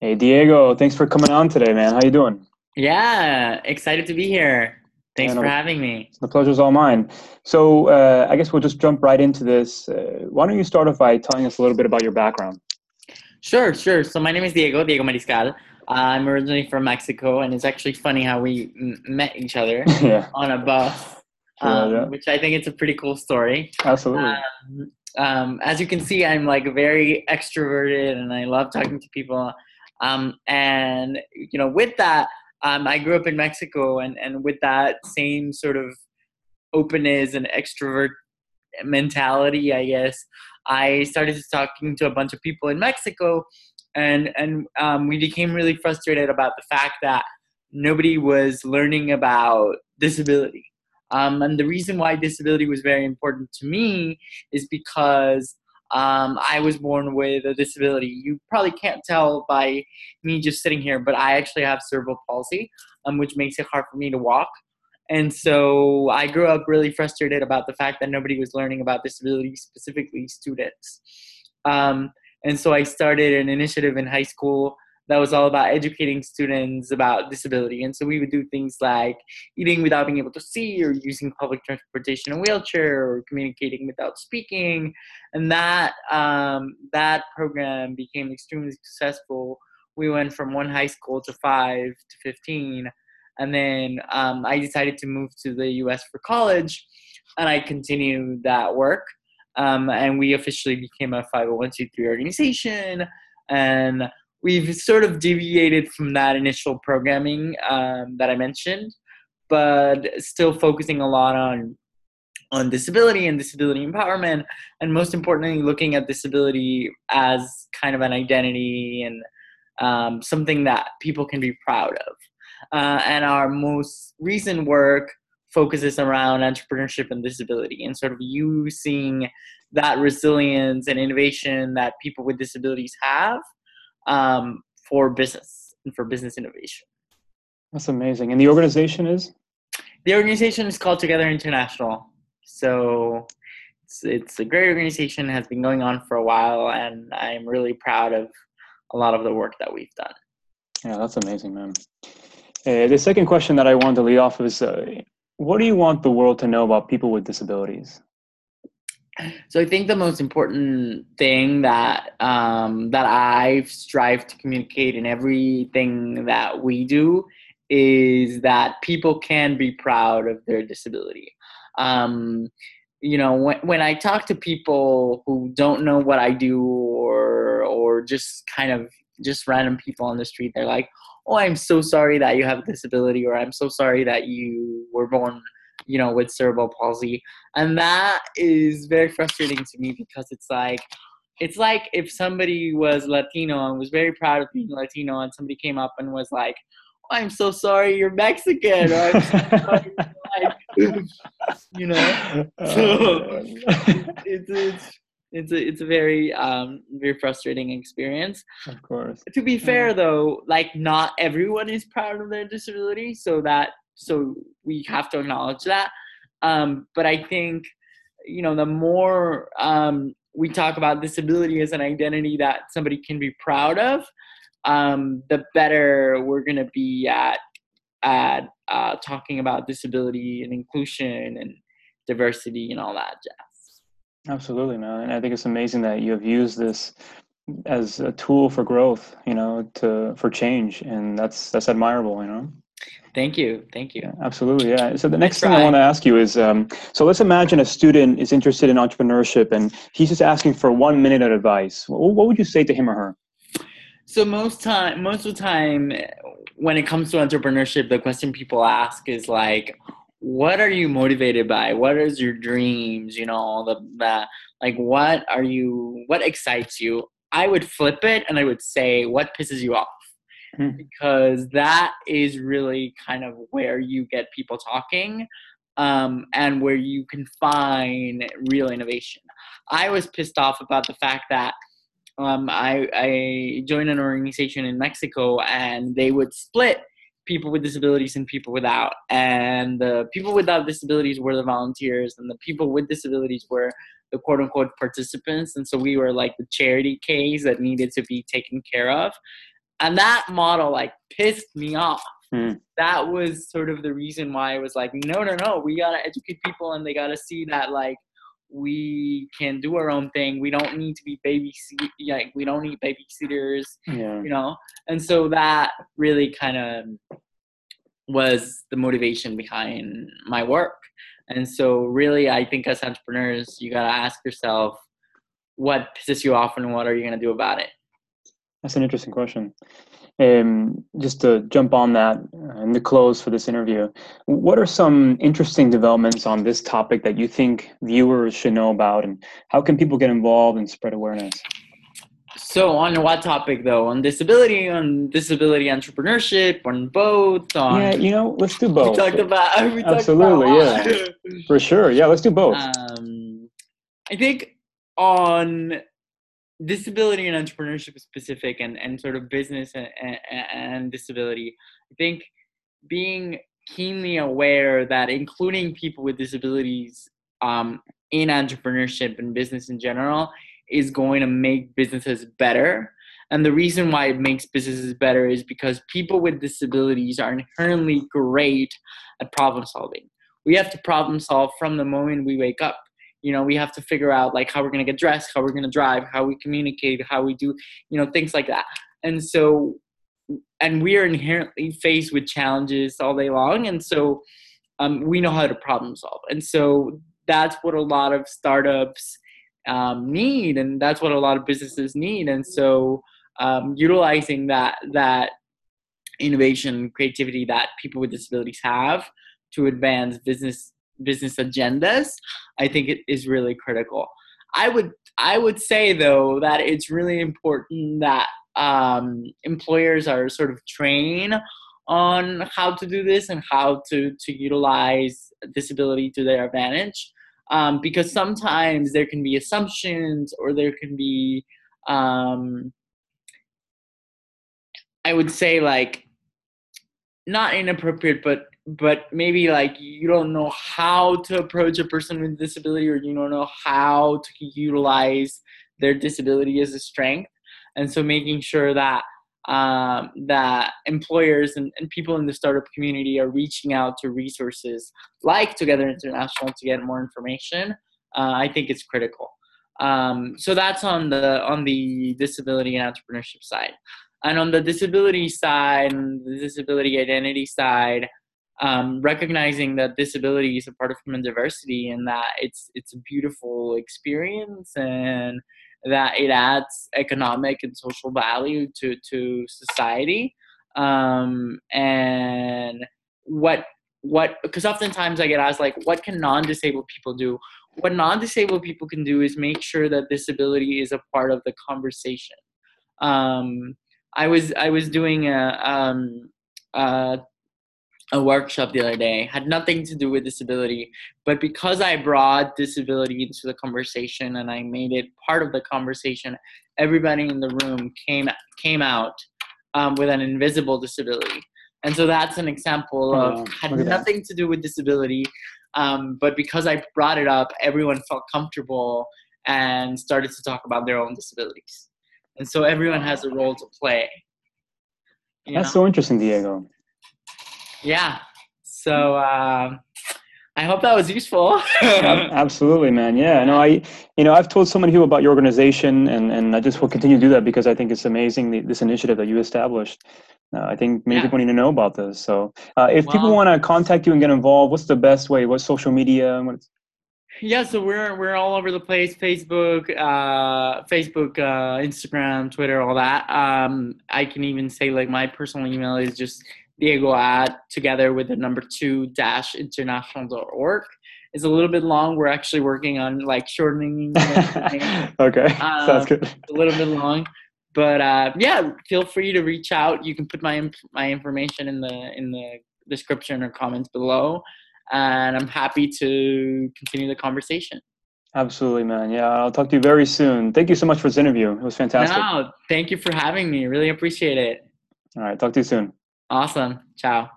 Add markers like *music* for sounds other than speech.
Hey Diego, thanks for coming on today, man. How you doing? Yeah, excited to be here. Thanks for having me. the pleasure's all mine. So uh, I guess we'll just jump right into this. Uh, why don't you start off by telling us a little bit about your background? Sure, sure. So my name is Diego, Diego Mariscal. I'm originally from Mexico, and it's actually funny how we m- met each other *laughs* yeah, on a bus, *laughs* um, yeah, which I think it's a pretty cool story. absolutely. Um, um, as you can see, I'm like very extroverted, and I love talking to people. Um, and you know, with that, um, I grew up in Mexico, and and with that same sort of openness and extrovert mentality, I guess, I started talking to a bunch of people in Mexico, and and um, we became really frustrated about the fact that nobody was learning about disability. Um, and the reason why disability was very important to me is because um, I was born with a disability. You probably can't tell by me just sitting here, but I actually have cerebral palsy, um, which makes it hard for me to walk. And so I grew up really frustrated about the fact that nobody was learning about disability, specifically students. Um, and so I started an initiative in high school that was all about educating students about disability. And so we would do things like eating without being able to see, or using public transportation in a wheelchair, or communicating without speaking. And that um, that program became extremely successful. We went from one high school to five to fifteen and then um, I decided to move to the U.S. for college, and I continued that work. Um, and we officially became a 501c3 organization, and we've sort of deviated from that initial programming um, that I mentioned, but still focusing a lot on on disability and disability empowerment, and most importantly, looking at disability as kind of an identity and um, something that people can be proud of. Uh, and our most recent work focuses around entrepreneurship and disability and sort of using that resilience and innovation that people with disabilities have um, for business and for business innovation. That's amazing. And the organization is? The organization is called 2Gether-International. So it's, it's a great organization, has been going on for a while, and I'm really proud of a lot of the work that we've done. Yeah, that's amazing, man. Uh, the second question that I wanted to lead off is uh, what do you want the world to know about people with disabilities? So I think the most important thing that um, that I strive to communicate in everything that we do is that people can be proud of their disability. Um, you know, when, when I talk to people who don't know what I do or or just kind of just random people on the street, they're like, "Oh, I'm so sorry that you have a disability," or "I'm so sorry that you were born, you know, with cerebral palsy." and that is very frustrating to me because it's like it's like if somebody was latino and was very proud of being latino and somebody came up and was like oh, i'm so sorry you're mexican or i'm so sorry you're *laughs* like, you know so Oh, *laughs* it's it's it's a, it's a very um very frustrating experience of course. to be fair though like not everyone is proud of their disability so that so we have to acknowledge that um, but i think you know the more um, we talk about disability as an identity that somebody can be proud of um, the better we're going to be at at uh, talking about disability and inclusion and diversity and all that jazz Absolutely, man. And I think it's amazing that you have used this as a tool for growth, you know, to for change, and that's that's admirable, you know. Thank you thank you absolutely. Yeah. So the next thing I want to ask you is, um, so let's imagine a student is interested in entrepreneurship, and he's just asking for one minute of advice. What, what would you say to him or her? So most time, most of the time, when it comes to entrepreneurship, the question people ask is like, "What are you motivated by? What is your dreams? You know, the, the like, what are you? What excites you?" I would flip it and I would say, "What pisses you off?" Hmm. Because that is really kind of where you get people talking, um, and where you can find real innovation. I was pissed off about the fact that um, I, I joined an organization in Mexico and they would split people with disabilities and people without. And the people without disabilities were the volunteers, and the people with disabilities were the quote unquote participants. And so we were like the charity case that needed to be taken care of. And that model like pissed me off. Mm. That was sort of the reason why I was like, no, no, no, we gotta educate people, and they gotta see that like we can do our own thing. We don't need to be babysit. Like we don't need babysitters. Yeah. You know, and so that really kind of was the motivation behind my work. And so, really, I think as entrepreneurs, you got to ask yourself what pisses you off and what are you going to do about it? That's an interesting question. Um, just to jump on that and the close for this interview, what are some interesting developments on this topic that you think viewers should know about, and how can people get involved and spread awareness? So, on what topic though? On disability, on disability entrepreneurship, on both? On yeah, you know, let's do both. *laughs* We talked about we absolutely, talked about yeah, for sure. Yeah, let's do both. Um, I think on disability and entrepreneurship specific and, and sort of business and, and, and disability i think being keenly aware that including people with disabilities um, in entrepreneurship and business in general is going to make businesses better. And the reason why it makes businesses better is because people with disabilities are inherently great at problem solving. We have to problem solve from the moment we wake up you know we have to figure out like how we're going to get dressed how we're going to drive how we communicate how we do you know things like that. And so and we are inherently faced with challenges all day long and so um, we know how to problem solve. And so that's what a lot of startups um, need and that's what a lot of businesses need. And so um, utilizing that that innovation creativity that people with disabilities have to advance business business agendas i think it is really critical. I would i would say though that it's really important that um, employers are sort of trained on how to do this and how to to utilize disability to their advantage. Um, because sometimes there can be assumptions or there can be um, i would say like not inappropriate but but maybe like you don't know how to approach a person with disability or you don't know how to utilize their disability as a strength. And so making sure that um, that employers and, and people in the startup community are reaching out to resources like 2Gether-International to get more information uh, i think it's critical. Um, so that's on the on the disability and entrepreneurship side. And on the disability side and the disability identity side um, recognizing that disability is a part of human diversity and that it's it's a beautiful experience and that it adds economic and social value to to society. Um, and what what because oftentimes i get asked like what can non-disabled people do? What non-disabled people can do is make sure that disability is a part of the conversation. Um, i was i was doing a, um, a a workshop the other day had nothing to do with disability but because i brought disability into the conversation and i made it part of the conversation everybody in the room came came out um, with an invisible disability and so that's an example of Oh, had at that. nothing to do with disability um, but because i brought it up everyone felt comfortable and started to talk about their own disabilities and so everyone has a role to play That's know? so interesting, Diego. Yeah so um, i hope that was useful *laughs* Absolutely, man. Yeah, no, I, you know, I've told so many people about your organization, and and I just will continue to do that because I think it's amazing the, this initiative that you established. Uh, I think many Yeah. people need to know about this. So, uh, if people want to contact you and get involved, what's the best way? What social media? What's, yeah so we're we're all over the place facebook uh facebook uh instagram twitter all that um i can even say like my personal email is just diego at together with the number two dash international.org it's a little bit long we're actually working on like shortening *laughs* okay, Um, sounds good. a little bit long but uh yeah feel free to reach out you can put my inf- my information in the in the description or comments below and i'm happy to continue the conversation Absolutely, man. Yeah, I'll talk to you very soon. Thank you so much for this interview. It was fantastic. no thank you for having me really appreciate it All right, talk to you soon. Awesome. Ciao